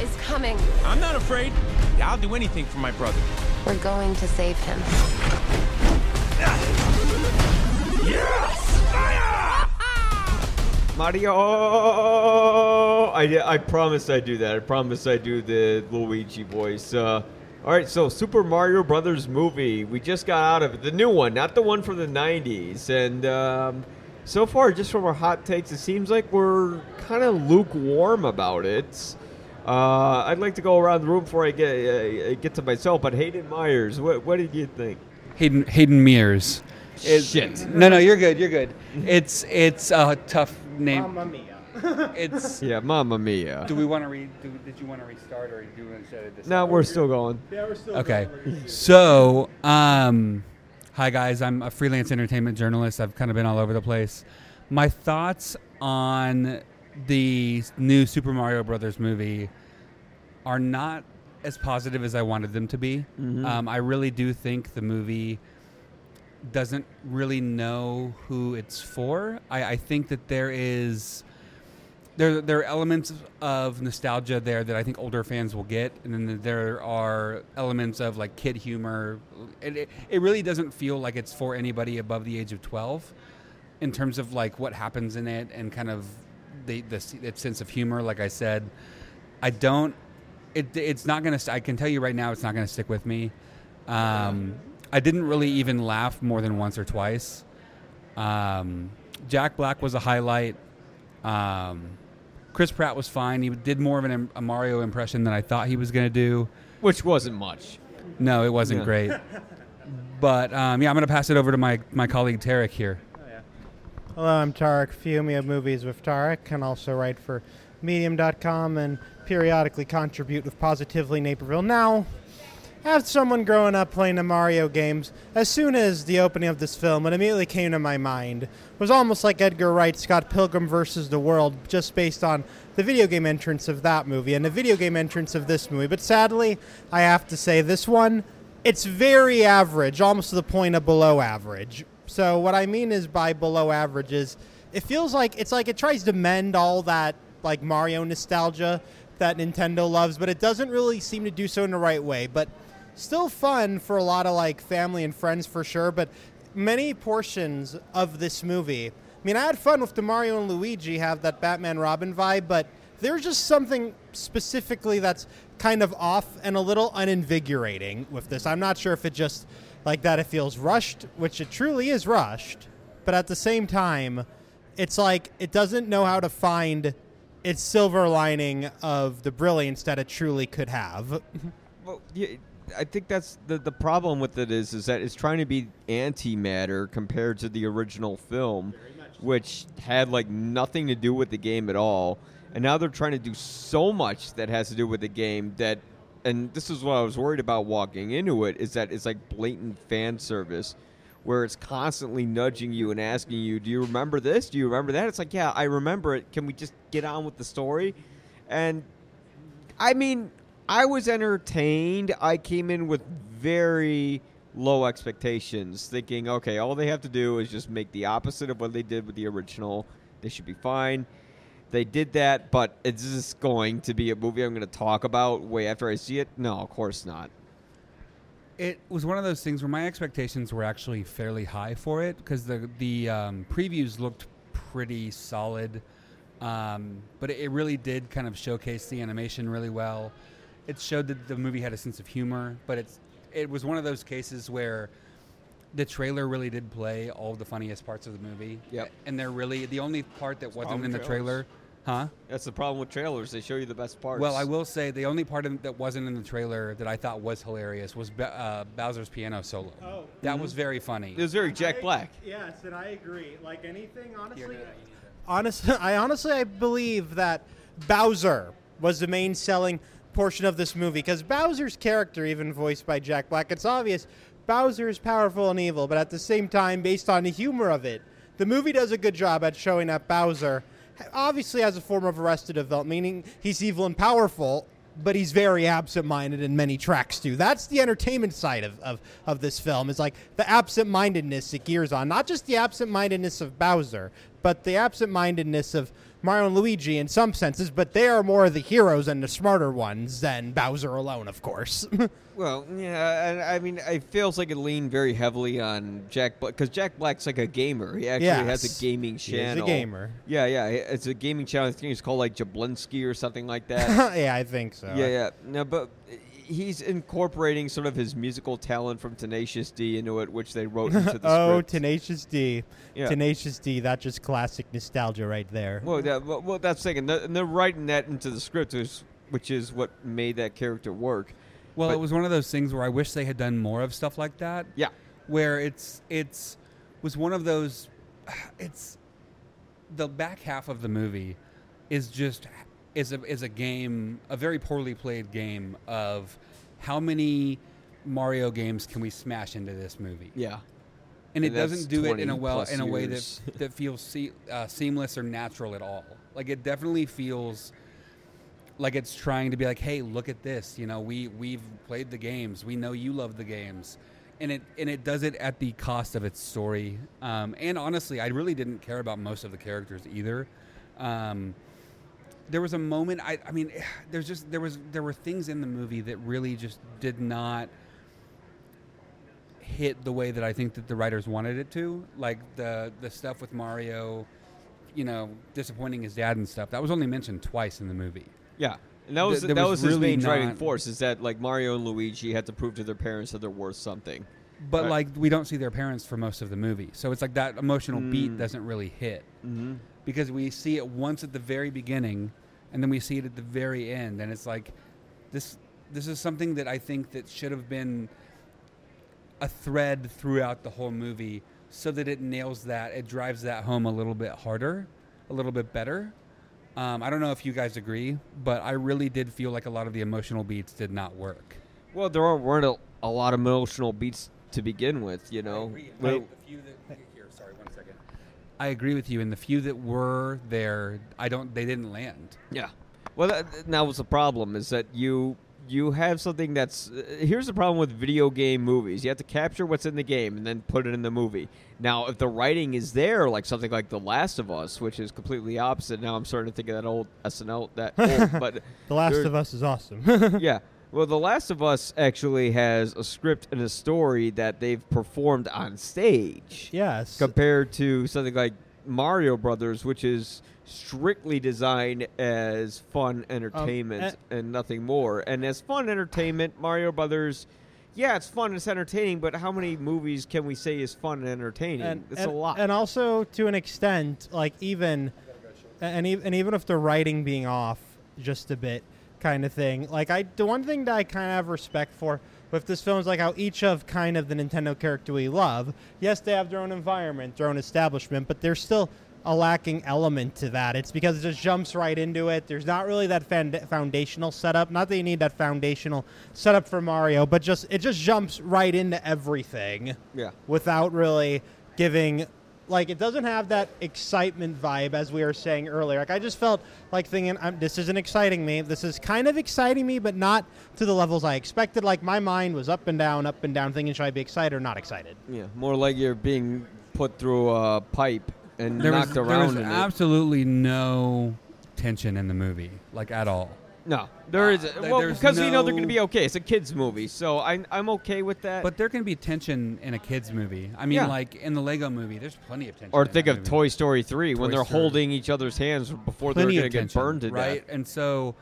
is coming. I'm not afraid. I'll do anything for my brother. We're going to save him. Yes! Mario! I, I promise I do that. I promise I do the Luigi voice. Uh, all right, so Super Mario Brothers movie. We just got out of it. The new one, not the one from the 90s. And um, so far, just from our hot takes, it seems like we're kind of lukewarm about it. Uh, I'd like to go around the room before I get uh, get to myself. But Hayden Myers, what, what did you think? Hayden Hayden Mears. Is, Shit. No, no, you're good. You're good. It's it's a tough name. Mamma mia. It's. Yeah, Mamma Mia. Do we want to read? Do, did you want to restart or do you want to shut this? No, we're still going. yeah, we're still Okay. going. So, um, hi guys. I'm a freelance entertainment journalist. I've kind of been all over the place. My thoughts on the new Super Mario Brothers movie are not as positive as I wanted them to be. Um, I really do think the movie doesn't really know who it's for. I, I think that there is there there are elements of nostalgia there that I think older fans will get, and then there are elements of like kid humor. It, it, it really doesn't feel like it's for anybody above the age of twelve, in terms of like what happens in it and kind of the the, the sense of humor. Like I said, I don't. It, it's not gonna. I can tell you right now, it's not gonna stick with me. Um, I didn't really even laugh more than once or twice. Um, Jack Black was a highlight. Um, Chris Pratt was fine. He did more of an, a Mario impression than I thought he was going to do. Which wasn't much. No, it wasn't Yeah. great. But um, yeah, I'm going to pass it over to my, my colleague Tarek here. Hello, I'm Tarek Fiume of Movies with Tarek, and also write for Medium.com and periodically contribute with Positively Naperville. Now, as someone growing up playing the Mario games, as soon as the opening of this film, what immediately came to my mind it was almost like Edgar Wright's Scott Pilgrim versus the World, just based on the video game entrance of that movie and the video game entrance of this movie. But sadly, I have to say, this one, it's very average, almost to the point of below average. So what I mean is by below average is it feels like it's like it tries to mend all that like Mario nostalgia that Nintendo loves, but it doesn't really seem to do so in the right way. But still fun for a lot of like family and friends for sure. But many portions of this movie, I mean, I had fun with the Mario and Luigi have that Batman Robin vibe, but there's just something specifically that's kind of off and a little uninvigorating with this. I'm not sure if it just like that it feels rushed, which it truly is rushed, but at the same time, it's like it doesn't know how to find its silver lining of the brilliance that it truly could have. Well, yeah, I think that's the the problem with it is is that it's trying to be antimatter compared to the original film, which had like nothing to do with the game at all, and now they're trying to do so much that has to do with the game that, and this is what I was worried about walking into it is that it's like blatant fan service. Where it's constantly nudging you and asking you, "Do you remember this? Do you remember that?" It's like, "Yeah, I remember it. Can we just get on with the story?" And I mean, I was entertained. I came in with very low expectations, thinking, okay, all they have to do is just make the opposite of what they did with the original. They should be fine. They did that, but is this going to be a movie I'm going to talk about way after I see it? No, of course not. It was one of those things where my expectations were actually fairly high for it because the the um, previews looked pretty solid, um, but it, it really did kind of showcase the animation really well. It showed that the movie had a sense of humor, but it's it was one of those cases where the trailer really did play all the funniest parts of the movie. Yep. and they're really the only part that wasn't in the with trailer, huh? That's the problem with trailers. They show you the best parts. Well, I will say the only part in, that wasn't in the trailer that I thought was hilarious was Ba- uh, Bowser's piano solo. Oh. That was very funny. It was very Jack Black. Yes, and I agree. Like anything, honestly. Honestly, I honestly I believe that Bowser was the main selling portion of this movie because Bowser's character, even voiced by Jack Black, it's obvious Bowser is powerful and evil, but at the same time, based on the humor of it, the movie does a good job at showing that Bowser obviously has a form of arrested development, meaning he's evil and powerful, but he's very absent-minded in many tracks too. That's the entertainment side of, of, of this film. Is like the absent-mindedness it gears on, not just the absent-mindedness of Bowser, but the absent-mindedness of Mario and Luigi in some senses, but they are more of the heroes and the smarter ones than Bowser alone, of course. Well, yeah, and I mean, it feels like it leaned very heavily on Jack Black because Jack Black's like a gamer. He actually has a gaming He is a gamer. Yeah, yeah, it's a gaming channel. I think it's called like Jablinski or something like that. yeah, I think so. yeah, yeah. No, but he's incorporating sort of his musical talent from Tenacious D into it, which they wrote into the script. oh, script. Tenacious D. Yeah. Tenacious D. That's just classic nostalgia right there. Well, that, well, well, that's the thing, and they're, and they're writing that into the script, which, which is what made that character work. Well, But- it was one of those things where I wish they had done more of stuff like that. Yeah. Where it's it's was one of those it's the back half of the movie is just is a is a game, a very poorly played game of how many Mario games can we smash into this movie? Yeah. and it And that's doesn't do it in a well in a way that that feels se- uh, seamless or natural at all. Like it definitely feels like it's trying to be like, hey, look at this. You know, we we've played the games. We know you love the games, and it and it does it at the cost of its story. Um, and honestly, I really didn't care about most of the characters either. Um, there was a moment. I, I mean, there's just there was there were things in the movie that really just did not hit the way that I think that the writers wanted it to. Like the the stuff with Mario, you know, disappointing his dad and stuff. That was only mentioned twice in the movie. Yeah. And that was Th- that was was, his really main driving force is that like Mario and Luigi had to prove to their parents that they're worth something. But Right. like we don't see their parents for most of the movie, so it's like that emotional beat Mm. doesn't really hit Mm-hmm. Because we see it once at the very beginning, and then we see it at the very end, and it's like this. This is something that I think that should have been a thread throughout the whole movie, so that it nails that. It drives that home a little bit harder, a little bit better. Um, I don't know if you guys agree, but I really did feel like a lot of the emotional beats did not work. Well, there weren't a, a lot of emotional beats to begin with, you know. Well, I agree with you. And the few that were there, I don't. They didn't land. yeah. Well, that, that was the problem is that you you have something that's uh, here's the problem with video game movies. You have to capture what's in the game and then put it in the movie. Now, if the writing is there, like something like The Last of Us, which is completely opposite. Now I'm starting to think of that old SNL that old, but The Last of Us is awesome. yeah. Well, The Last of Us actually has a script and a story that they've performed on stage yes. compared to something like Mario Brothers, which is strictly designed as fun um, entertainment eh. and nothing more. And as fun entertainment, Mario Brothers, yeah, it's fun, it's entertaining, but how many movies can we say is fun and entertaining? and, it's and, a lot. And also, to an extent, like even, and, and even if the writing being off just a bit, kind of thing. Like I, the one thing that I kind of have respect for with this film is like how each of kind of the Nintendo character we love. Yes, they have their own environment, their own establishment, but there's still a lacking element to that. It's because it just jumps right into it. There's not really that foundational setup. Not that you need that foundational setup for Mario, but just it just jumps right into everything yeah. without really giving like it doesn't have that excitement vibe as we were saying earlier like i just felt like thinking I'm, this isn't exciting me this is kind of exciting me but not to the levels i expected like my mind was up and down up and down thinking should i be excited or not excited Yeah. More like you're being put through a pipe and There knocked was, there was in it. absolutely no tension in the movie, like at all. No, there is. Uh, th- well, there's because we know they're going to be okay. It's a kids movie, so I'm I'm okay with that. But there can be tension in a kids movie. I mean, Yeah. like in the Lego movie, there's plenty of tension. or in think that of movie. Toy Story three when Toy they're Story. holding each other's hands before plenty they're of going to get tension, burned to right? death. And so,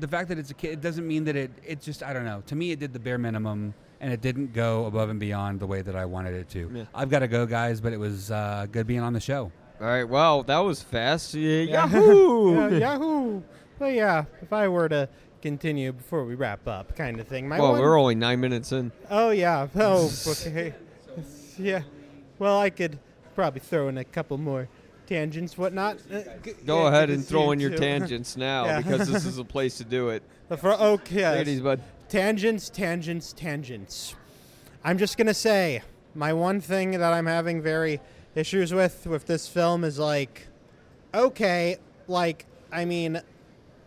the fact that it's a kid, it doesn't mean that it. It just I don't know. To me, it did the bare minimum, and it didn't go above and beyond the way that I wanted it to. Yeah. I've got to go, guys, but it was uh, good being on the show. All right, well, that was fast. Yeah, Yeah. Yahoo! Yeah, yahoo well yeah if i were to continue before we wrap up kind of thing my well, one- we're only nine minutes in. Oh yeah. Oh okay. yeah. Well, I could probably throw in a couple more tangents, whatnot. Uh, g- Go yeah, ahead and throw in your too. tangents now Yeah. because this is a place to do it. Fir- okay. Ladies, bud. Tangents, tangents, tangents. I'm just gonna say my one thing that I'm having very issues with with this film is like, okay, like I mean,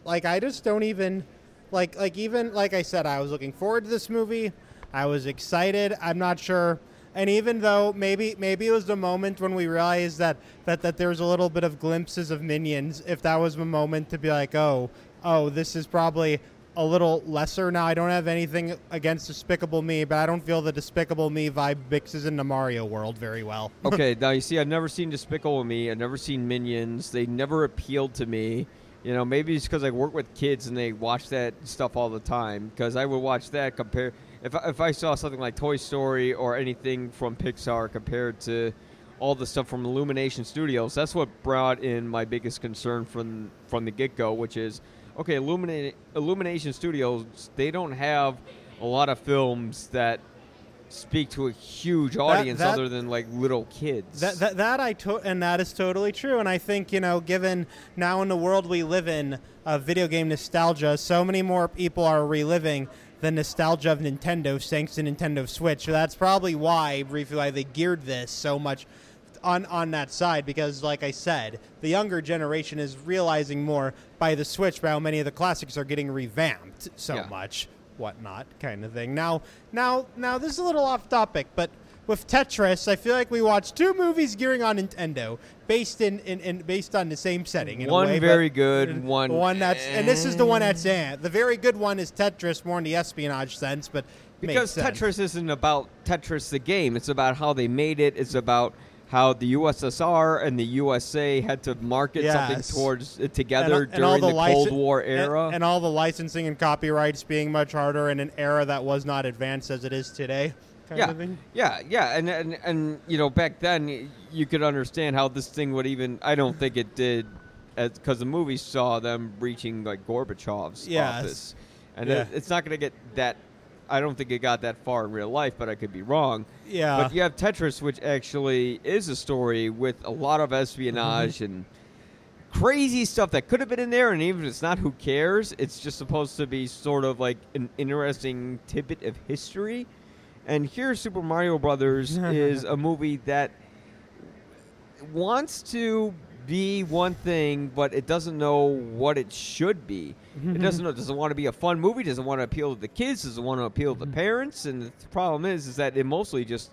like I just don't even like like even like I said I was looking forward to this movie. I was excited. I'm not sure. And even though maybe maybe it was the moment when we realized that that that there was a little bit of glimpses of minions, if that was the moment to be like, oh, oh, this is probably a little lesser now. I don't have anything against Despicable Me, but I don't feel the Despicable Me vibe mixes into Mario World very well. okay, now you see, I've never seen Despicable Me. I've never seen Minions. They never appealed to me. You know, maybe it's because I work with kids and they watch that stuff all the time. Because I would watch that compare if I, if I saw something like Toy Story or anything from Pixar compared to all the stuff from Illumination Studios. That's what brought in my biggest concern from from the get go, which is okay. Illumina- Illumination Studios they don't have a lot of films that speak to a huge audience that- other than like little kids. That, that, that I to- and that is totally true. And I think you know, given now in the world we live in, uh, video game nostalgia, so many more people are reliving the nostalgia of Nintendo thanks to Nintendo Switch. So that's probably why, briefly, why they geared this so much on on that side. Because, like I said, the younger generation is realizing more by the Switch by how many of the classics are getting revamped so Yeah. much, whatnot, kind of thing. Now, now, now, this is a little off topic, but with Tetris, I feel like we watched two movies gearing on Nintendo, based in, in, in based on the same setting. In a One way, very good, one one that's, and this is the one that's eh. The very good one is Tetris, more in the espionage sense, but because. Tetris isn't about Tetris the game. It's about how they made it. It's about how the USSR and the USA had to market Yes. something towards uh, it together and, and during all the, the, Cold War era. and, all the licensing and copyrights being much harder in an era that was not advanced as it is today. Kind yeah, of thing. yeah, yeah, and, and and you know back then you could understand how this thing would even. I don't think it did, because the movie saw them reaching like Gorbachev's Yes. office, and Yeah. it, it's not going to get that. I don't think it got that far in real life, but I could be wrong. Yeah. But you have Tetris, which actually is a story with a lot of espionage Mm-hmm. and crazy stuff that could have been in there. And even if it's not, who cares? It's just supposed to be sort of like an interesting tidbit of history. And here, Super Mario Brothers is a movie that wants to be one thing, but it doesn't know what it should be. it doesn't know. Doesn't want to be a fun movie. Doesn't want to appeal to the kids. Doesn't want to appeal to the mm-hmm. parents. And the problem is, is that it mostly just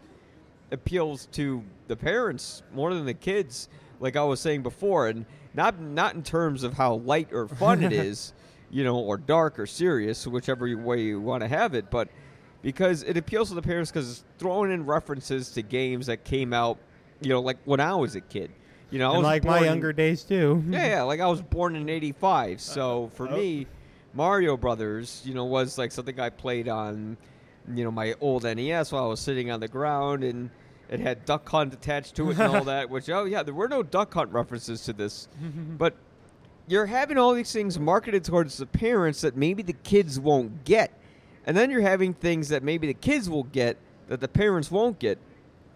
appeals to the parents more than the kids. Like I was saying before, and not not in terms of how light or fun it is, you know, or dark or serious, whichever way you want to have it, but because it appeals to the parents because it's throwing in references to games that came out, you know, like when I was a kid. You know, And like my in- younger days too. yeah, yeah. Like I was born in '85, uh, so for oh. me, Mario Brothers, you know, was like something I played on, you know, my old NES while I was sitting on the ground, and it had Duck Hunt attached to it and all that. Which, oh yeah, there were no Duck Hunt references to this, but you're having all these things marketed towards the parents that maybe the kids won't get, and then you're having things that maybe the kids will get that the parents won't get.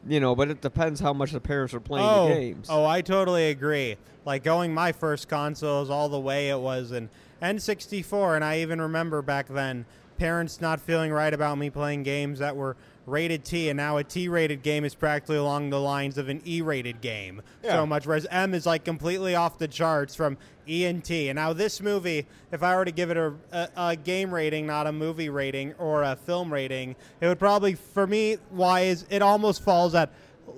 You know, but it depends how much the parents are playing oh, the games. Oh, I totally agree. Like going my first consoles all the way it was an N64, and I even remember back then parents not feeling right about me playing games that were rated T, and now a T-rated game is practically along the lines of an E-rated game. Yeah. So much, whereas M is like completely off the charts from E and T. And now this movie, if I were to give it a, a, a game rating, not a movie rating or a film rating, it would probably, for me, wise, it almost falls at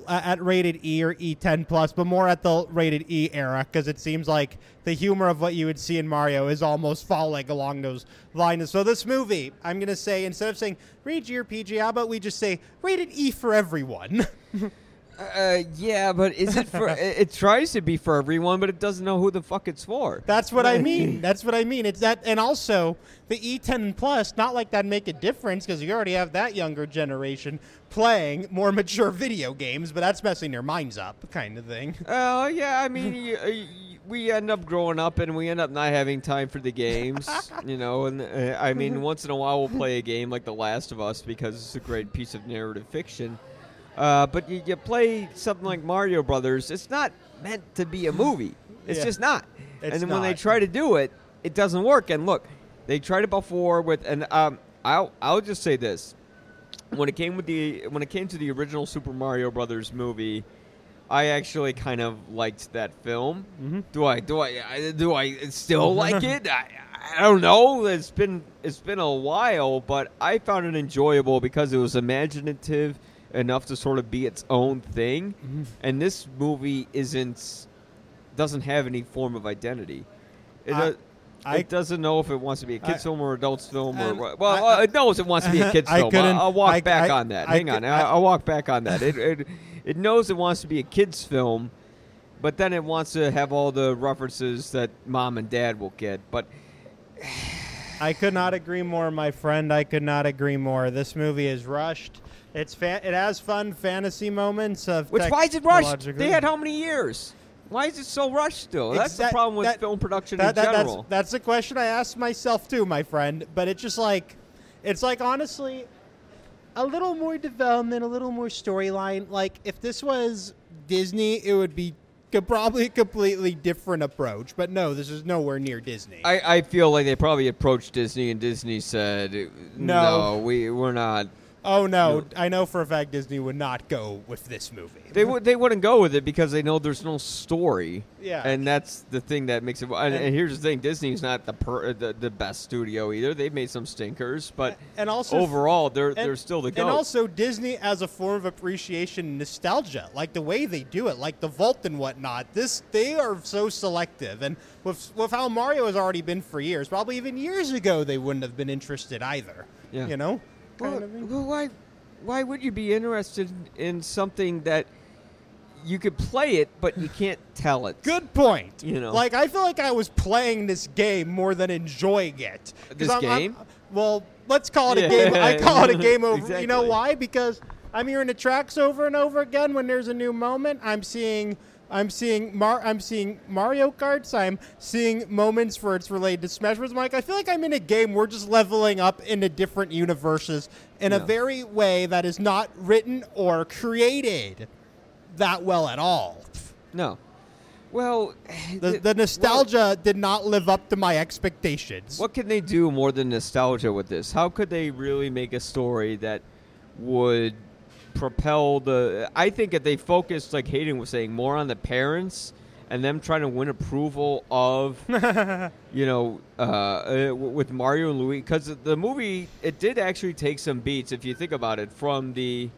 at rated E or E10 plus, but more at the rated E era because it seems like the humor of what you would see in Mario is almost falling along those lines. So this movie, I'm gonna say instead of saying rated G or PG, how about we just say rated E for everyone? Uh, yeah, but is it for? it, it tries to be for everyone, but it doesn't know who the fuck it's for. That's what I mean. That's what I mean. It's that, and also the E10 plus. Not like that make a difference because you already have that younger generation playing more mature video games, but that's messing their minds up, kind of thing. Oh yeah, I mean, you, uh, y- we end up growing up and we end up not having time for the games, you know. And uh, I mean, once in a while we'll play a game like The Last of Us because it's a great piece of narrative fiction. Uh, but you, you play something like Mario Brothers, it's not meant to be a movie. It's Yeah. just not. It's and then when they try to do it, it doesn't work. And look, they tried it before with, and um, I'll I'll just say this: when it came with the when it came to the original Super Mario Brothers movie, I actually kind of liked that film. Mm-hmm. Do I? Do I? I- Do I still like it? I, I don't know. It's been it's been a while, but I found it enjoyable because it was imaginative. Enough to sort of be its own thing. Mm-hmm. And this movie isn't doesn't have any form of identity. It, I- uh, I- it doesn't know if it wants to be a kids I- film or adults film or Um. Well, I- uh, it knows it wants to be a kids I film. couldn't- I'll, I'll walk I- back I- on that. I Hang on, I- I, will walk back on that. It, it it knows it wants to be a kids film, but then it wants to have all the references that mom and dad will get. But I could not agree more, my friend. I could not agree more. This movie is rushed. It's fa- it has fun fantasy moments of which why is it rushed? They had how many years? Why is it so rushed still? That's the problem with that- film production that, in that- general. That's, that's the question I asked myself too, my friend. But it's just like, it's like honestly, a little more development, a little more storyline. Like if this was Disney, it would be co- probably a completely different approach. But no, this is nowhere near Disney. I, I feel like they probably approached Disney and Disney said, No. "No, we we're not." Oh no, I know for a fact Disney would not go with this movie. They would they wouldn't go with it because they know there's no story. Yeah. and that's the thing that makes it. And, and here's the thing: Disney's not the per, the, the best studio either. They've made some stinkers, but and also overall, they're and- they're still the goat. And also Disney as a form of appreciation and nostalgia, like the way they do it, like the vault and whatnot. This they are so selective, and with with how Mario has already been for years, probably even years ago, they wouldn't have been interested either. Yeah. You know, Well, kind of thing. well, why why would you be interested in something that you could play it but you can't tell it? Good point. You know. like I feel like I was playing this game more than enjoying it. This I'm- I'm- game? well, let's call it Yeah. a game. I call it a game over. You know why? Because I'm hearing the tracks over and over again. When there's a new moment, I'm seeing. I'm seeing Mar- I'm seeing Mario Karts. I'm seeing moments where it's related to Smash Bros. I'm I feel like I'm in a game. We're just leveling up into different universes in a very way that is not written or created that well at all. No. Well, The, th- the nostalgia did not live up to my expectations. What can they do more than nostalgia with this? How could they really make a story that would propel the? I think if they focused, like Hayden was saying, more on the parents and them trying to win approval of, you know, uh, uh, with Mario and Luigi, because the movie it did actually take some beats if you think about it from the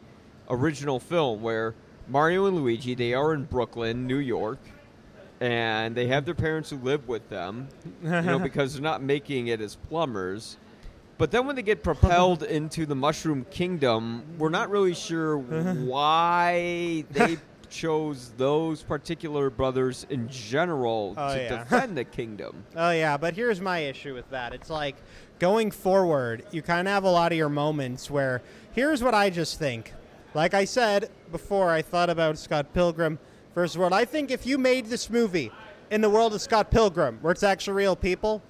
original film where Mario and Luigi they are in Brooklyn, New York and they have their parents who live with them, you know, because they're not making it as plumbers. But then when they get propelled into the Mushroom Kingdom, we're not really sure why they chose those particular brothers in general Oh, to yeah. defend the kingdom. Oh yeah, but here's my issue with that. It's like going forward, you kind of have a lot of your moments where here's what I just think. Like I said before, I thought about Scott Pilgrim versus World. I think if you made this movie in the world of Scott Pilgrim, where it's actually real people,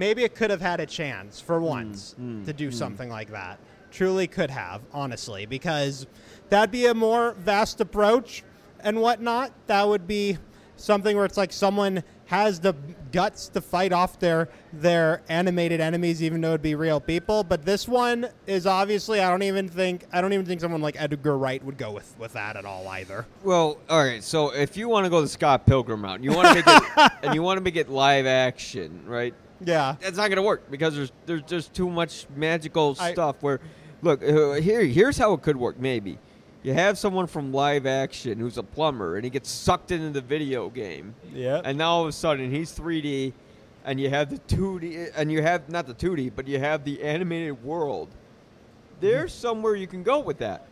maybe it could have had a chance for mm, once mm, to do mm. something like that. Truly could have, honestly, because that'd be a more vast approach and whatnot. That would be something where it's like someone has the guts to fight off their their animated enemies, even though it'd be real people. But this one is obviously I don't even think I don't even think someone like Edgar Wright would go with with that at all either. Well, all right. So if you want to go the Scott Pilgrim route, and you want to make it, and you want to make it live action, right? Yeah. That's not going to work because there's there's just too much magical I- stuff. Where, look, uh, here here's how it could work. Maybe you have someone from live action who's a plumber, and he gets sucked into the video game, Yeah. and now all of a sudden he's 3D, and you have the 2D, and you have not the 2D, but you have the animated world. There's somewhere you can go with that.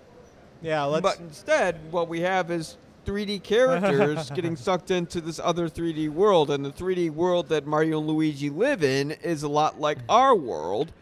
yeah. Let's. But instead, what we have is 3D characters getting sucked into this other 3D world, and the 3D world that Mario and Luigi live in is a lot like our world.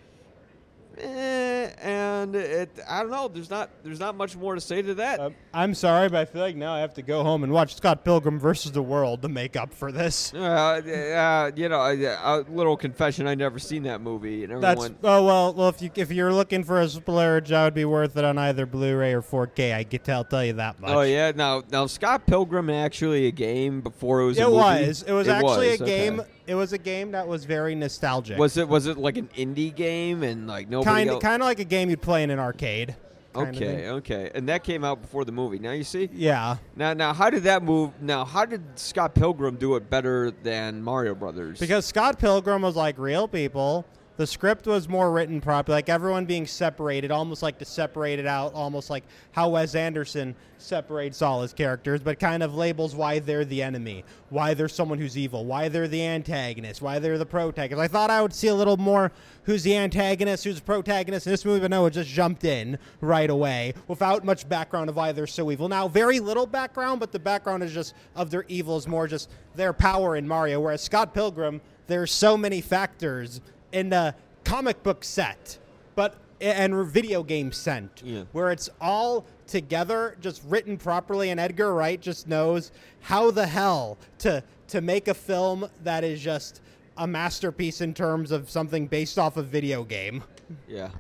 Eh, and it, I don't know. There's not there's not much more to say to that. Um, I'm sorry, but I feel like now I have to go home and watch Scott Pilgrim versus the World to make up for this. Uh, uh, you know, a, a little confession: I never seen that movie, and That's oh well. Well, if you if you're looking for a splurge, that would be worth it on either Blu-ray or 4K. I get to I'll tell you that much. Oh yeah, now now Scott Pilgrim actually a game before it was. a It was. It was actually was, a okay. It was a game that was very nostalgic. Was it was it like an indie game and like nobody kind else? kind of like a game you'd play in an arcade. Okay, okay, and that came out before the movie. Now you see. Yeah, Now, now, how did that move? Now, how did Scott Pilgrim do it better than Mario Brothers? because Scott Pilgrim was like real people The script was more written properly, like everyone being separated, almost like to separate it out, almost like how Wes Anderson separates all his characters, but kind of labels why they're the enemy, why they're someone who's evil, why they're the antagonist, why they're the protagonist. I thought I would see a little more who's the antagonist, who's the protagonist in this movie, but no, it just jumped in right away without much background of why they're so evil. Now, very little background, but the background is just of their evil is more just their power in Mario, whereas Scott Pilgrim, there's so many factors in the comic book set, but and video game sent, Yeah. where it's all together, just written properly, and Edgar Wright just knows how the hell to to make a film that is just a masterpiece in terms of something based off a video game. Yeah.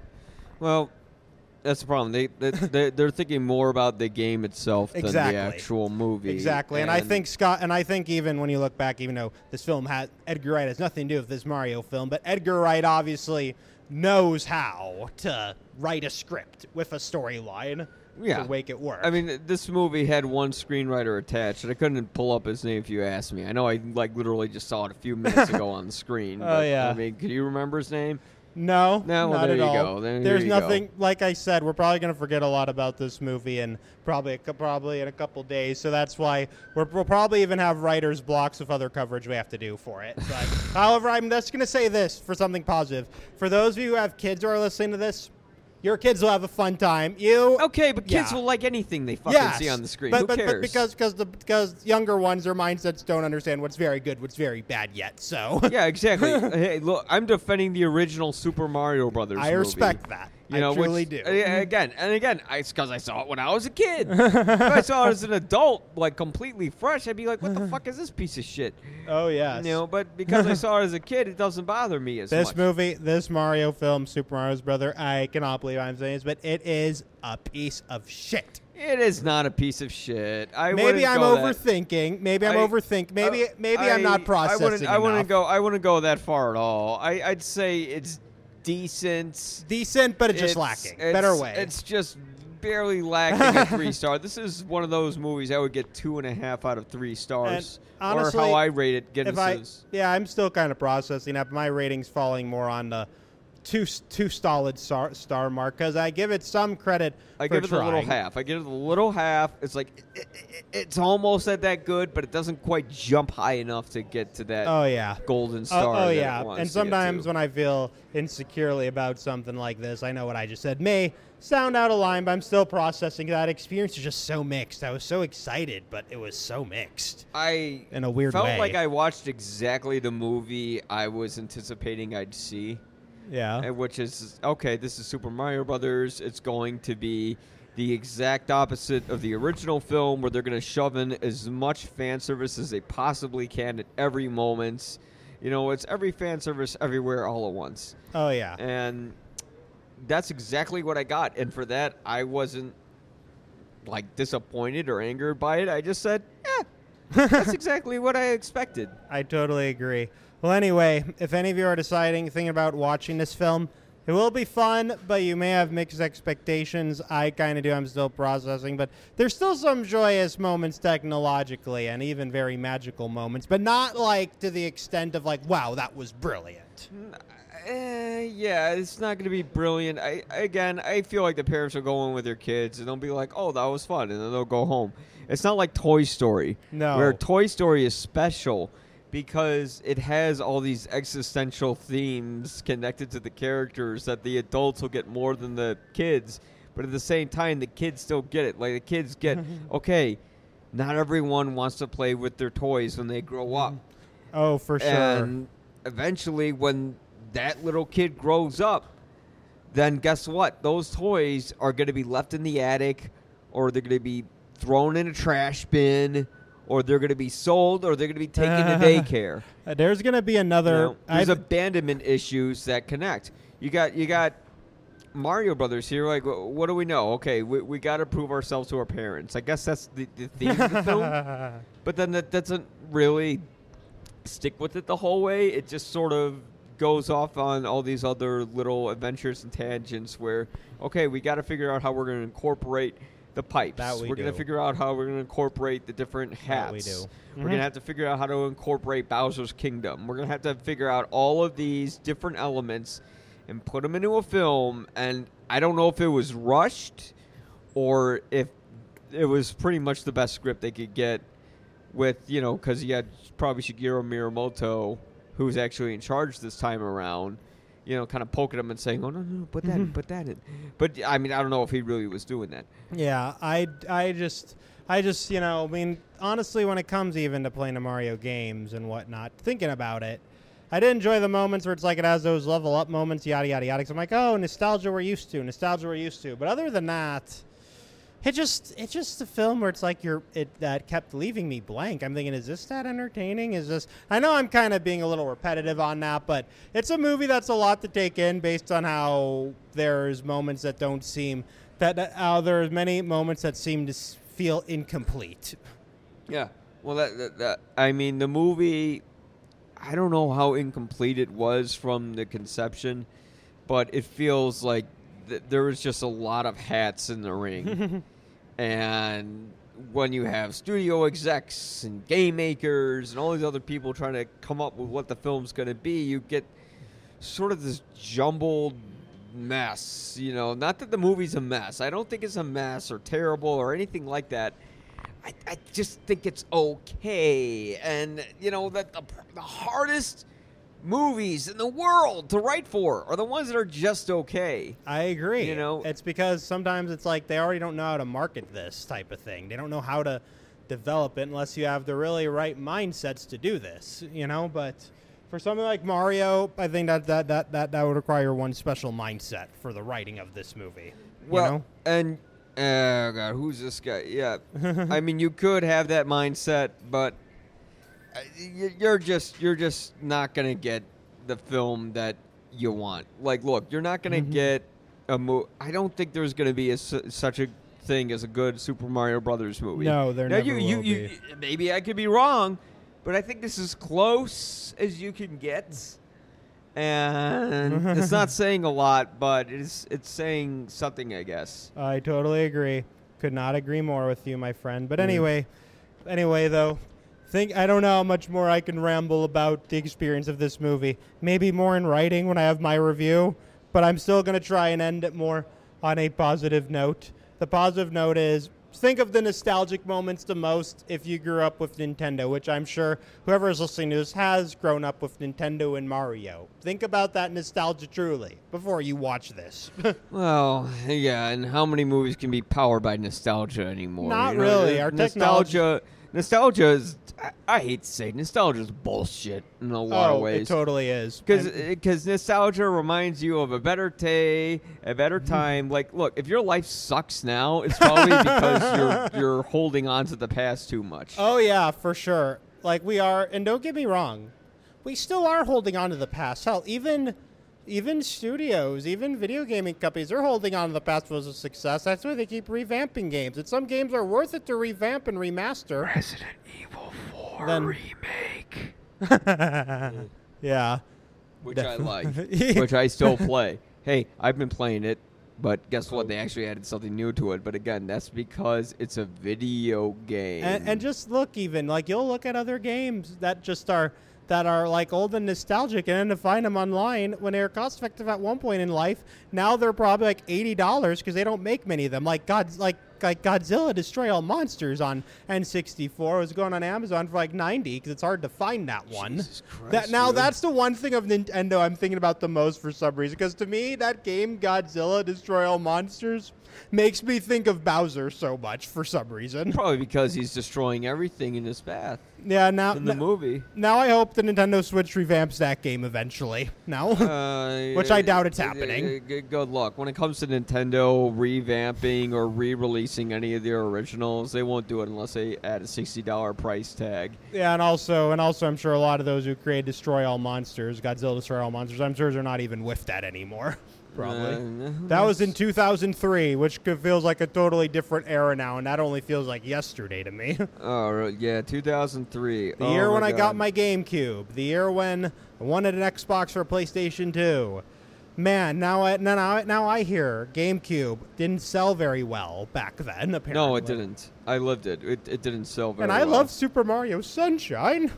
Well, that's the problem. They, they they're, thinking more about the game itself than Exactly. the actual movie. Exactly, and, I think Scott, and I think even when you look back, even though this film had Edgar Wright has nothing to do with this Mario film, but Edgar Wright obviously knows how to write a script with a storyline Yeah. to make it work. I mean, this movie had one screenwriter attached, and I couldn't pull up his name if you asked me. I know I like literally just saw it a few minutes ago on the screen. Oh, but, yeah. I mean, can you remember his name? No, No, well, not there at all. Then There's here you go. nothing. Like I said, we're probably going to forget a lot about this movie, and probably a probably in a couple days. So that's why we're, we'll probably even have writers' blocks with other coverage we have to do for it. But however, I'm just going to say this for something positive. For those of you who have kids who are listening to this, your kids will have a fun time. You Okay, but kids Yeah. will like anything they fucking Yes, see on the screen. But, Who but, cares? but because because the because younger ones, their mindsets don't understand what's very good, what's very bad yet. So yeah, exactly. hey, look, I'm defending the original Super Mario Brothers. I movie. respect that. You know, I truly which, do. uh, again and again, I, it's because I saw it when I was a kid. if I saw it as an adult, like completely fresh, I'd be like, "What the fuck is this piece of shit?" oh yeah. You know, but because I saw it as a kid, it doesn't bother me as much. This much. movie, this Mario film, Super Mario's brother, I cannot believe I'm saying this, but it is a piece of shit. It is not a piece of shit. I maybe I'm go that- overthinking. Maybe I'm I- overthinking. Maybe uh, maybe I'm not I- processing I wouldn't, I wouldn't go. I wouldn't go that far at all. I, I'd say it's decent. Decent, but it's just lacking. Better way. It's just barely lacking a three star. This is one of those movies I would get two and a half out of three stars, And or honestly, how I rate it. if I, yeah, I'm still kind of processing that. My rating's falling more on the two two solid star, star mark because I give it some credit. I for give it a little half. I give it a little half. It's like it, it, it's almost at that good, but it doesn't quite jump high enough to get to that Oh yeah. golden Oh, star. oh that it yeah, and sometimes when I feel insecurely about something like this, I know what I just said may sound out of line, but I'm still processing that experience. Is just so mixed. I was so excited, but it was so mixed I in a weird felt way. like I watched exactly the movie I was anticipating I'd see. Yeah. which is okay. This is Super Mario Brothers. It's going to be the exact opposite of the original film, where they're going to shove in as much fan service as they possibly can at every moment. You know, it's every fan service everywhere all at once, oh yeah. and that's exactly what I got. And for that, I wasn't like disappointed or angered by it. I just said, "Yeah, that's exactly what I expected." I totally agree. Well, anyway, if any of you are deciding, thinking about watching this film, it will be fun, but you may have mixed expectations. I kind of do. I'm still processing, but there's still some joyous moments technologically and even very magical moments, but not like to the extent of like, wow, that was brilliant. Eh, yeah, it's not going to be brilliant. I again, I feel like the parents will go in with their kids and they'll be like, "Oh, that was fun," and then they'll go home. It's not like Toy Story, No. where Toy Story is special because it has all these existential themes connected to the characters that the adults will get more than the kids. But at the same time, the kids still get it. Like the kids get, okay, not everyone wants to play with their toys when they grow up. Mm-hmm. Oh, for sure. And eventually, when that little kid grows up, then guess what? Those toys are going to be left in the attic, or they're going to be thrown in a trash bin, or they're going to be sold, or they're going to be taken to daycare. Uh, there's going to be You another. know, there's I've- abandonment issues that connect. You got you got Mario Brothers here. Like, what do we know? Okay, we, we got to prove ourselves to our parents. I guess that's the, the theme of the film. But then that doesn't really stick with it the whole way. It just sort of goes off on all these other little adventures and tangents where, okay, we got to figure out how we're going to incorporate the pipes. That we are gonna figure out how we're gonna incorporate the different hats. That we do. We're Mhm. gonna have to figure out how to incorporate Bowser's Kingdom. We're gonna have to figure out all of these different elements and put them into a film. And I don't know if it was rushed or if it was pretty much the best script they could get with you know because you had probably Shigeru Miyamoto who's actually in charge this time around you know kind of poking him and saying oh no no, no put that in mm-hmm. put that in but I mean I don't know if he really was doing that Yeah, I, I just, I just, you know, I mean, honestly, when it comes even to playing the Mario games and whatnot, thinking about it, I did enjoy the moments where it's like it has those level up moments, yada yada yada. 'cause I'm like, oh, nostalgia we're used to, nostalgia we're used to. But other than that, it just, it's just a film where it's like you're, it that kept leaving me blank. I'm thinking, is this that entertaining? Is this? I know I'm kind of being a little repetitive on that, but it's a movie that's a lot to take in based on how there's moments that don't seem that, how there's many moments that seem to feel incomplete. yeah well that, that, that I mean the movie I don't know how incomplete it was from the conception but it feels like th- there was just a lot of hats in the ring and when you have studio execs and game makers and all these other people trying to come up with what the film's going to be, you get sort of this jumbled mess. You know, not that the movie's a mess. I don't think it's a mess or terrible or anything like that. I, I just think it's okay. And, you know, that the, the hardest movies in the world to write for are the ones that are just okay. I agree. You know- it's because sometimes it's like they already don't know how to market this type of thing. They don't know how to develop it unless you have the really right mindsets to do this. You know, but for something like Mario, I think that that that that, that would require one special mindset for the writing of this movie. Well, you know? and oh god, who's this guy? Yeah, I mean, you could have that mindset, but you're just you're just not gonna get the film that you want. Like, look, you're not Mm-hmm. gonna get a movie. I don't think there's gonna be a, such a thing as a good Super Mario Brothers movie. No, there now, never you, you, will you, be. Maybe I could be wrong, but I think this is close as you can get. And it's not saying a lot, but it's it's saying something, I guess. I totally agree. Could not agree more with you, my friend. But Mm. anyway, anyway though, think I don't know how much more I can ramble about the experience of this movie. Maybe more in writing when I have my review, but I'm still going to try and end it more on a positive note. The positive note is think of the nostalgic moments the most if you grew up with Nintendo, which I'm sure whoever is listening to this has grown up with Nintendo and Mario. Think about that nostalgia truly before you watch this. Well, yeah, and how many movies can be powered by nostalgia anymore? Not you know? really. Our nostalgia, nostalgia is. I, I hate to say, nostalgia is bullshit in a lot oh, of ways. it totally is. Because because nostalgia reminds you of a better day, a better Mm-hmm. time. Like, look, if your life sucks now, it's probably because you're you're holding on to the past too much. Oh yeah, for sure. Like we are, and don't get me wrong, we still are holding on to the past. Hell, even even studios, even video gaming companies they're holding on to the past was a success. That's why they keep revamping games. And some games are worth it to revamp and remaster. Resident Evil Four Then- remake, Yeah. which I like, which I still play. Hey, I've been playing it, but guess what? They actually added something new to it. But again, that's because it's a video game. and, and just look even like you'll look at other games that just are that are like old and nostalgic and then to find them online when they were cost effective at one point in life now they're probably like $80 because they don't make many of them. Like god like like godzilla destroy all monsters on n64 was going on amazon for like 90 because it's hard to find that one. Jesus Christ, that now that's the one thing of nintendo i'm thinking about the most for some reason because to me that game godzilla destroy all monsters makes me think of bowser so much for some reason. Probably because he's destroying everything in his path yeah, now in the n- movie. now I hope the Nintendo Switch revamps that game eventually. No, Uh, Which I doubt it's happening. Good luck. When it comes to Nintendo revamping or re-releasing any of their originals, they won't do it unless they add a sixty-dollar price tag. yeah, and also and also I'm sure a lot of those who created Destroy All Monsters, Godzilla Destroy All Monsters, I'm sure they're not even with that anymore. Probably. Uh, that was in 2003, which feels like a totally different era now, and that only feels like yesterday to me. Oh yeah, two thousand three. The year when I got my GameCube. The year when I wanted an Xbox or a PlayStation 2. man, now I now I, now I hear GameCube didn't sell very well back then. Apparently, No, it didn't. I lived it. It, it didn't sell very And I well. love Super Mario Sunshine.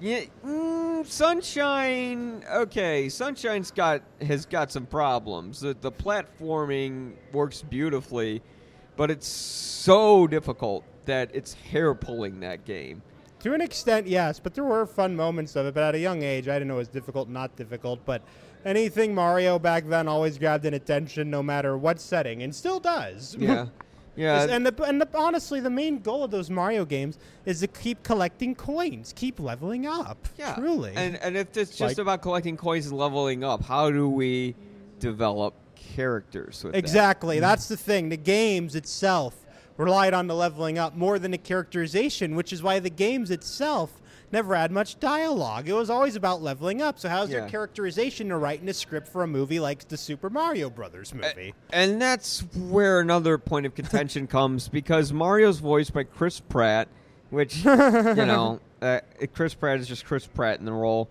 Yeah, mm, Sunshine. Okay, Sunshine's got has got some problems. The the platforming works beautifully, but it's so difficult that it's hair pulling that game. To an extent, yes, but there were fun moments of it. But at a young age, I didn't know it was difficult, not difficult. But anything Mario back then always grabbed an attention, no matter what setting, and still does. Yeah, yeah. and the, and the, honestly, the main goal of those Mario games is to keep collecting coins, keep leveling up. Yeah, truly. And and if it's just Like- about collecting coins and leveling up, how do we develop characters with that? Exactly. That's the thing. The games itself relied on the leveling up more than the characterization, which is why the games itself never had much dialogue. It was always about leveling up. So how's Yeah. their characterization to write in a script for a movie like the Super Mario Brothers movie? And that's where another point of contention comes because Mario's voiced by Chris Pratt, which you know, uh, Chris Pratt is just Chris Pratt in the role,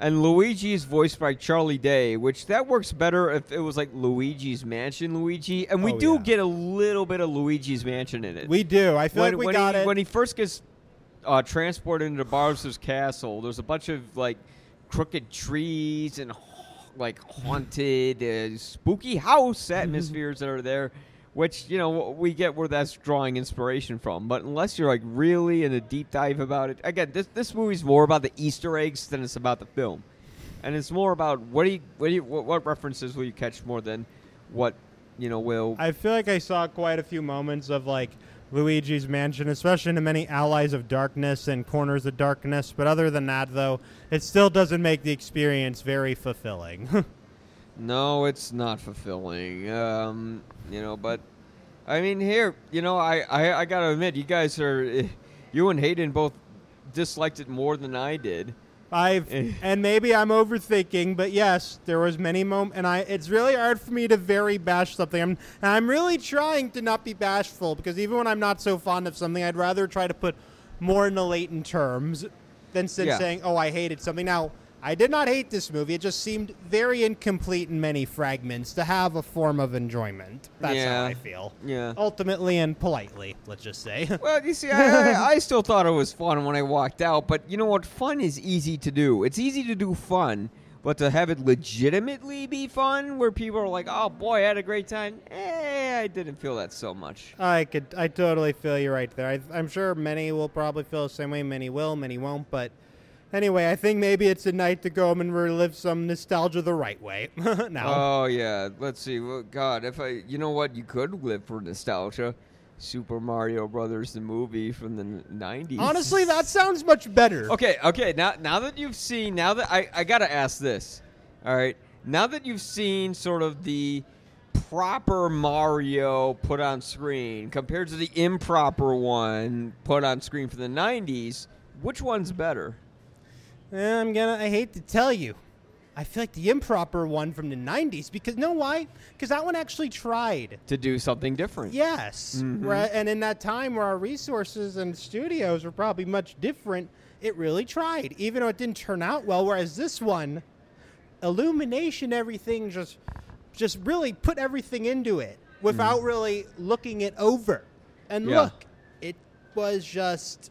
and Luigi is voiced by Charlie Day, which that works better if it was like Luigi's Mansion Luigi, and we Oh, do yeah. get a little bit of Luigi's Mansion in it. we do. I feel when, like we got he, it. when he first gets uh, transported into Bowser's castle, there's a bunch of like crooked trees and like haunted, uh, spooky house atmospheres that are there, which you know we get where that's drawing inspiration from. But unless you're like really in a deep dive about it, again, this this movie's more about the Easter eggs than it's about the film, and it's more about what do you what do you what, what references will you catch more than what you know will I feel like I saw quite a few moments of like Luigi's Mansion, especially in many allies of darkness and corners of darkness. But other than that, though, it still doesn't make the experience very fulfilling. No, it's not fulfilling. Um, you know, but I mean, here, you know, I, I, I gotta admit, you guys are, you and Hayden both disliked it more than I did. I've Eh. and maybe I'm overthinking, but yes, there was many moments, and I. It's really hard for me to very bash something. I'm and I'm really trying to not be bashful because even when I'm not so fond of something, I'd rather try to put more in the latent terms than Yeah. saying, "Oh, I hated something." Now, I did not hate this movie. It just seemed very incomplete in many fragments to have a form of enjoyment. That's Yeah. how I feel. Yeah. Ultimately and politely, let's just say. Well, you see, I, I, I still thought it was fun when I walked out, but you know what? Fun is easy to do. It's easy to do fun, but to have it legitimately be fun, where people are like, "Oh boy, I had a great time," eh, I didn't feel that so much. I could, I totally feel you right there. I, I'm sure many will probably feel the same way. Many will, many won't. But anyway, I think maybe it's a night to go home and relive some nostalgia the right way. now, Oh yeah, let's see. Well, God, if I, you know what, you could live for nostalgia. Super Mario Brothers, the movie from the '90s. honestly, that sounds much better. Okay, okay. Now, now that you've seen, now that I, I gotta ask this. All right, now that you've seen sort of the proper Mario put on screen compared to the improper one put on screen for the '90s, which one's better? Eh, I'm gonna. I hate to tell you, I feel like the improper one from the '90s because know why? Because that one actually tried. To do something different. Yes, Mhm. right. And in that time where our resources and studios were probably much different, it really tried, even though it didn't turn out well. Whereas this one, illumination, everything just, just really put everything into it without really looking it over. And Yeah. look, it was just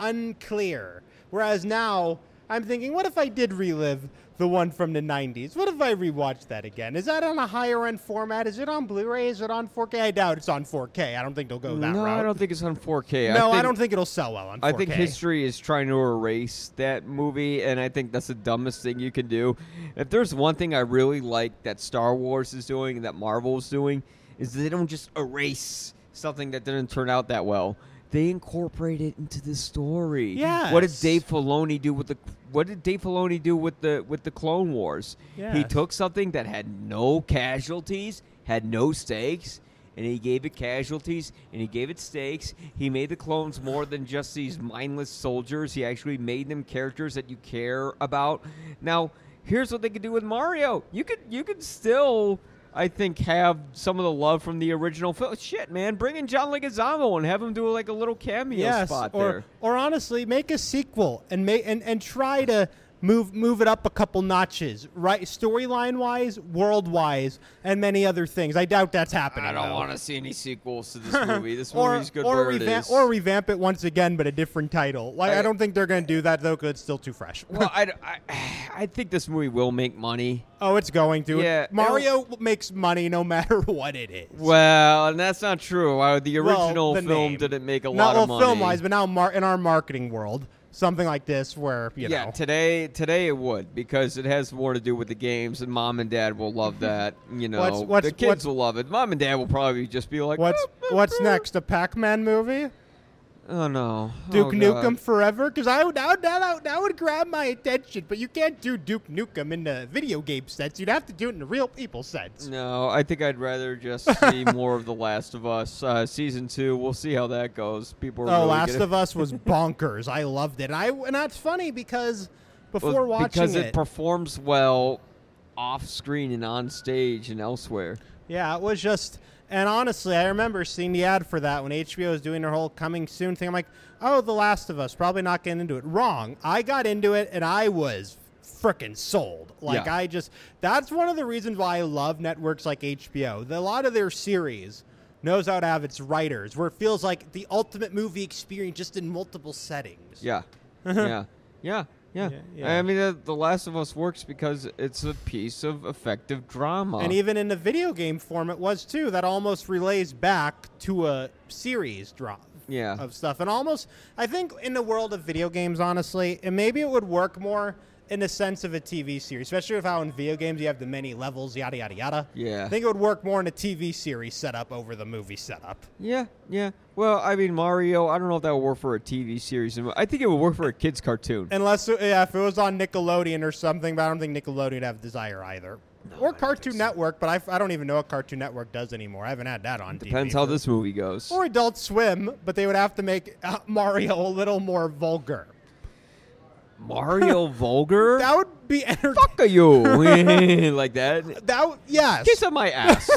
unclear. Whereas now, I'm thinking, what if I did relive the one from the 90s? What if I rewatched that again? Is that on a higher end format? Is it on Blu ray? Is it on 4K? I doubt it's on 4K. I don't think they'll go that no, route. I don't think it's on 4K. no, I, think, I don't think it'll sell well on 4K. I think history is trying to erase that movie, and I think that's the dumbest thing you can do. If there's one thing I really like that Star Wars is doing and that Marvel is doing, is they don't just erase something that didn't turn out that well. They incorporate it into the story. Yeah. What did Dave Filoni do with the What did Dave Filoni do with the with the Clone Wars? He took something that had no casualties, had no stakes, and he gave it casualties and he gave it stakes. He made the clones more than just these mindless soldiers. He actually made them characters that you care about. Now, here's what they could do with Mario. You could you could still I think have some of the love from the original film. Shit, man, bring in John Leguizamo and have him do like a little cameo yes, spot or there. or honestly, make a sequel and make and, and try to move move it up a couple notches, right? Storyline wise, world wise, and many other things. I doubt that's happening. I don't want to see any sequels to this movie. This or movie's good or where it revamp is. or revamp it once again, but a different title. Like I, I- don't think they're going to do that though, because it's still too fresh. well, I, I, I think this movie will make money. oh, it's going to. Yeah, Mario makes money no matter what it is. Well, and that's not true. Uh, the Well, original the film name. didn't make a Not lot well, of money. Not all film wise, but now mar- in our marketing world, something like this where you yeah, know. today today it would because it has more to do with the games, and mom and dad will love that. You know, What's- what's- the kids what's- will love it. Mom and dad will probably just be like, What's "Oh, oh what's oh. next? A Pac-Man movie? Oh no, Duke oh, God. Nukem Forever? Because I would, that, would, that, would, that would grab my attention. But you can't do Duke Nukem in the video game sense. You'd have to do it in the real people sense. No, I think I'd rather just see more of The Last of Us uh, season two. We'll see how that goes. People are Oh, really Last of Us was bonkers. I loved it. And I and that's funny because before Well, watching because it, it performs well off screen and on stage and elsewhere. yeah, it was just. And honestly, I remember seeing the ad for that when HBO was doing their whole coming soon thing. I'm like, oh, The Last of Us. Probably not getting into it. Wrong. I got into it and I was freaking sold. Like Yeah. I just that's one of the reasons why I love networks like HBO. The, a lot of their series knows how to have its writers where it feels like the ultimate movie experience just in multiple settings. Yeah, yeah, yeah, yeah. Yeah, yeah. I mean, uh, The Last of Us works because it's a piece of effective drama. And even in the video game form, it was too. That almost relays back to a series drop Yeah. of stuff. And almost, I think in the world of video games, honestly, and maybe it would work more in the sense of a TV series, especially with how in video games you have the many levels, yada, yada, yada. Yeah. I think it would work more in a TV series setup over the movie setup. yeah, yeah. Well, I mean, Mario. I don't know if that would work for a TV series. I think it would work for a kids' cartoon. Unless, yeah, if it was on Nickelodeon or something, but I don't think Nickelodeon would have desire either. or Cartoon Network, but I, I don't even know what Cartoon Network does anymore. I haven't had that on TV. Depends how for- this movie goes. or Adult Swim, but they would have to make uh, Mario a little more vulgar. Mario vulgar. That would be entertaining. Fuck are you like that? That yes. Kiss on my ass.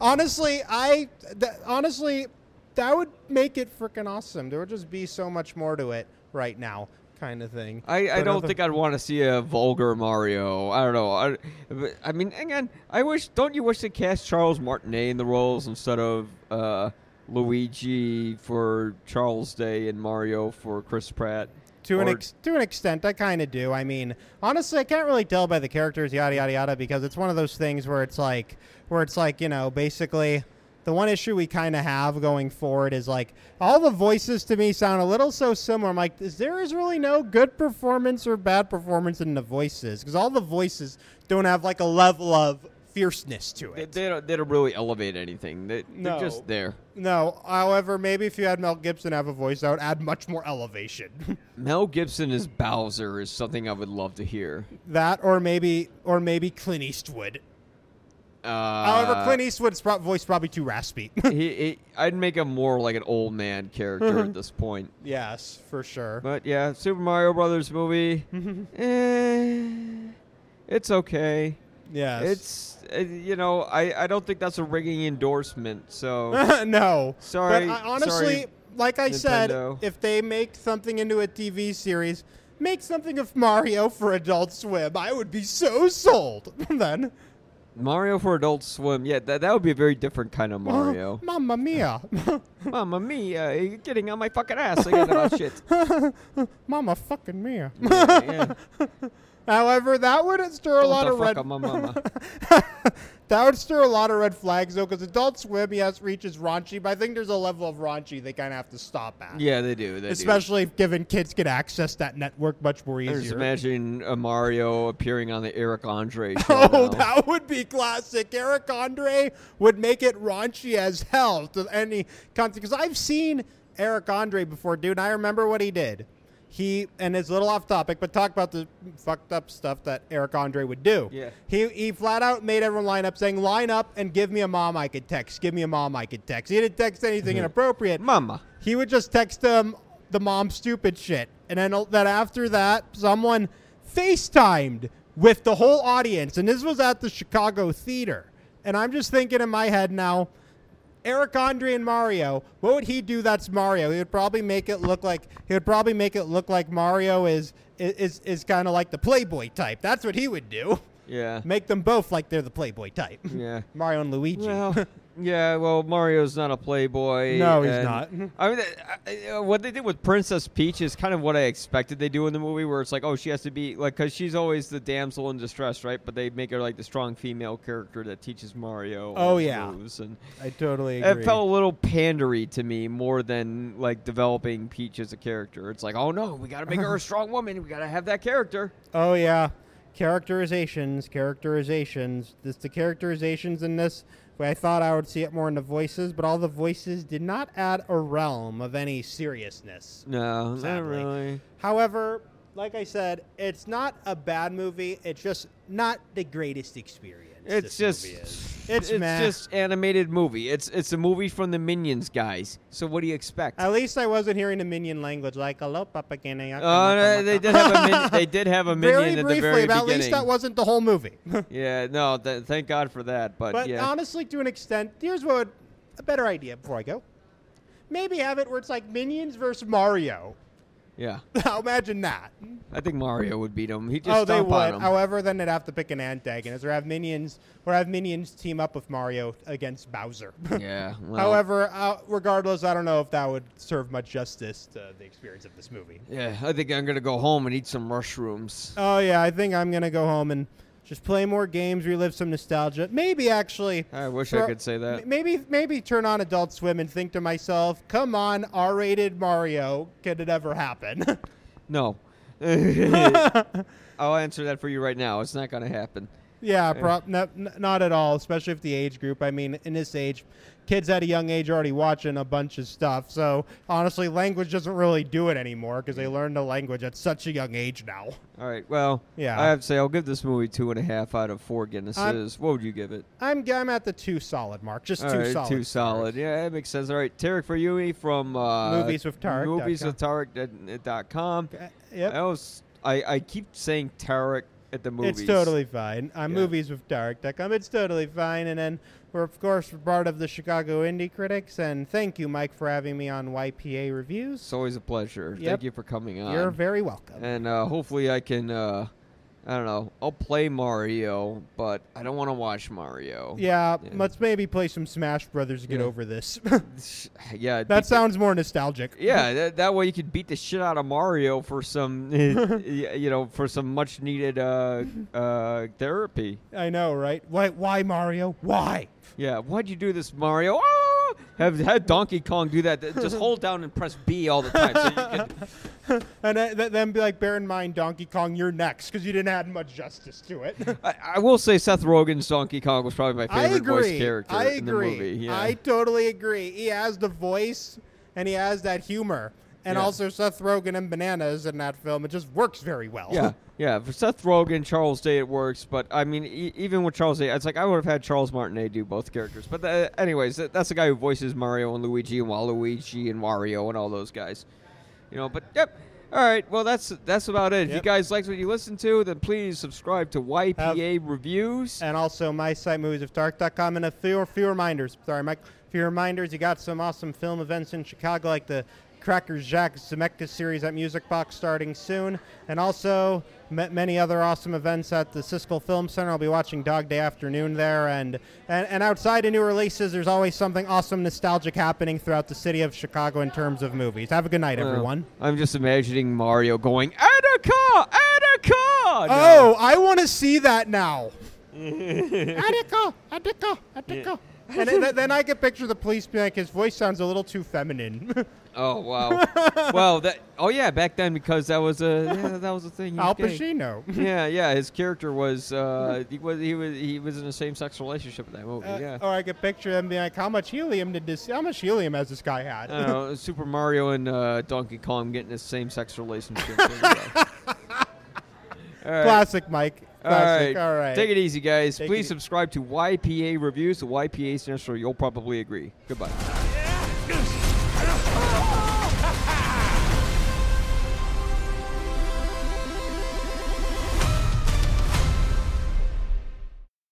honestly, I th- honestly that would make it freaking awesome. There would just be so much more to it right now, kind of thing. I, I But don't other- think I'd want to see a vulgar Mario. I don't know. I, I mean, again, I wish. Don't you wish they cast Charles Martinet in the roles instead of uh, Luigi for Charles Day and Mario for Chris Pratt? To an ex- to an extent, I kind of do. I mean, honestly, I can't really tell by the characters, yada yada yada, because it's one of those things where it's like, where it's like, you know, basically, the one issue we kind of have going forward is like all the voices to me sound a little so similar. I'm like, is there is really no good performance or bad performance in the voices because all the voices don't have like a level of fierceness to it. they don't. They don't really elevate anything. They, No. They're just there. no, however, maybe if you had Mel Gibson have a voice, that would add much more elevation. Mel Gibson as Bowser is something I would love to hear. that, or maybe, or maybe Clint Eastwood. Uh, However, Clint Eastwood's pro- voice probably too raspy. he, he, I'd make him more like an old man character at this point. yes, for sure. But yeah, Super Mario Brothers movie. eh, it's okay. yes. It's Uh, you know I, I don't think that's a ringing endorsement. So no. Sorry- But I, honestly, sorry, like I said, if they make something into a TV series, make something of Mario for Adult Swim. I would be so sold. then. Mario for Adult Swim, yeah, that that would be a very different kind of oh, Mario. Mamma mia. Mamma mia, you're getting on my fucking ass again about shit. Mama fucking mia. Yeah, yeah. However, that would stir a lot of red. my mama. That would stir a lot of red flags though, because Adult Swim, yes, reaches raunchy, but I think there's a level of raunchy they kind of have to stop at. Yeah, they do. They. Especially if given kids can access that network much more I just easier. imagine a Mario appearing on the Eric Andre show. Oh, now. that would be classic. Eric Andre would make it raunchy as hell to any content. Because I've seen Eric Andre before, dude. And I remember what he did. He and it's a little off topic, but talk about the fucked up stuff that Eric Andre would do. Yeah. He he flat out made everyone line up, saying, "Line up and give me a mom I could text. Give me a mom I could text." He didn't text anything inappropriate. Mama. He would just text them the mom stupid shit. And then uh, then after that, someone FaceTimed with the whole audience. And this was at the Chicago Theater. And I'm just thinking in my head now, Eric Andre and Mario, what would he do that's Mario? He would probably make it look like he would probably make it look like Mario is is is kind of like the Playboy type. That's what he would do. Yeah. Make them both like they're the Playboy type. Yeah. Mario and Luigi. Well, yeah. Well, Mario's not a playboy. No, he's and- not. I mean, uh, what they did with Princess Peach is kind of what I expected they do in the movie, where it's like, oh, she has to be like, because she's always the damsel in distress, right? But they make her like the strong female character that teaches Mario. Oh, his yeah. moves, and I totally agree. it felt a little pandery to me more than like developing Peach as a character. It's like, oh no, we got to make her a strong woman. We got to have that character. Oh yeah, characterizations, characterizations. This the characterizations in this. I thought I would see it more in the voices, but all the voices did not add a realm of any seriousness. No, not really. However, like I said, it's not a bad movie. It's just not the greatest experience. It's just it's, it's just animated movie. It's it's a movie from the Minions guys. So what do you expect? At least I wasn't hearing the minion language like hello, Papa Kenny. Oh, uh, no, they did have a min- they did have a minion very at briefly, the very but at beginning. least that wasn't the whole movie. yeah, no, th- thank God for that. But, But yeah, honestly, to an extent, here's what a better idea before I go. Maybe have it where it's like Minions versus Mario. Yeah, Now imagine that. I think Mario would beat him. He just oh, they would. However, then they'd have to pick an antagonist, or have Minions, or have Minions team up with Mario against Bowser. yeah. Well, However, uh, regardless, I don't know if that would serve much justice to the experience of this movie. yeah, I think I'm gonna go home and eat some mushrooms. Oh yeah, I think I'm gonna go home and just play more games, relive some nostalgia. Maybe actually. I wish I could say that. Maybe maybe turn on Adult Swim and think to myself, "Come on, R-rated Mario, can it ever happen?" No. I'll answer that for you right now. It's not gonna happen. yeah, pro- not, n- not at all. Especially if the age group. I mean, in this age, kids at a young age are already watching a bunch of stuff. So honestly, language doesn't really do it anymore because they learn the language at such a young age now. All right. Well, Yeah. I have to say I'll give this movie two and a half out of four Guinnesses. what would you give it? I'm I'm at the two solid mark, just All two right, solid. Two stars. solid. Yeah, that makes sense. All right, Tarek for Yui from uh, Movies with Tarek Movies with Tarek dot com. Uh, Yep. I, was, I I keep saying Tarek at the movies. It's totally fine. I'm Yeah. movies with Dark.com. It's totally fine. And then we're, of course, part of the Chicago Indie Critics. And thank you, Mike, for having me on YPA Reviews. It's always a pleasure. Yep. Thank you for coming on. You're very welcome. and uh, hopefully I can. Uh, I don't know. I'll play Mario, but I don't want to watch Mario. yeah, Yeah. let's maybe play some Smash Brothers to get Yeah. over this. yeah. that beat the- sounds more nostalgic. Yeah, that, that way you could beat the shit out of Mario for some, you know, for some much needed uh, uh, therapy. I know, right? Why, why Mario? Why? Yeah, why'd you do this, Mario? Ah! Have have Donkey Kong do that. Just hold down and press B all the time, so. And then, th- then be like, bear in mind, Donkey Kong, you're next because you didn't add much justice to it. I, I will say Seth Rogen's Donkey Kong was probably my favorite voice character I in the agree. movie. Yeah. I totally agree. He has the voice and he has that humor. And Yeah. also Seth Rogen and Bananas in that film. It just works very well. Yeah, yeah. For Seth Rogen, Charles Day, it works. But I mean, e- even with Charles Day, it's like I would have had Charles Martinet do both characters. But uh, anyways, that, that's the guy who voices Mario and Luigi and Waluigi and Wario and all those guys. You know. But yep. All right. Well, that's that's about it. If you guys liked what you listened to, then please subscribe to YPA Reviews. And also my site, moviesofdark.com. And a few, few reminders. Sorry, Mike. A few reminders. You got some awesome film events in Chicago, like the Cracker Jack Zemeckis series at Music Box starting soon. And also ma- many other awesome events at the Siskel Film Center. I'll be watching Dog Day Afternoon there. And, and, and outside of new releases, there's always something awesome, nostalgic happening throughout the city of Chicago in terms of movies. Have a good night, Well, everyone. I'm just imagining Mario going Attica, Attica. Oh, I want to see that now. Attica, Attica, Attica. And then, then I can picture the police being like, his voice sounds a little too feminine. Oh wow. well, that. Oh yeah, back then because that was a yeah, that was a thing. He was Al gay. Pacino. yeah, yeah. His character was uh, he was he was he was in a same-sex relationship in that movie. Uh, yeah. Or I could picture him being like, how much helium did this? How much helium has this guy had? I don't know, Super Mario and uh, Donkey Kong getting a relationship. You. All right. Classic, Mike. All Classic. right. All right. Take it easy, guys. Take Please subscribe to YPA Reviews. The YPA stands for You'll Probably Agree. Goodbye.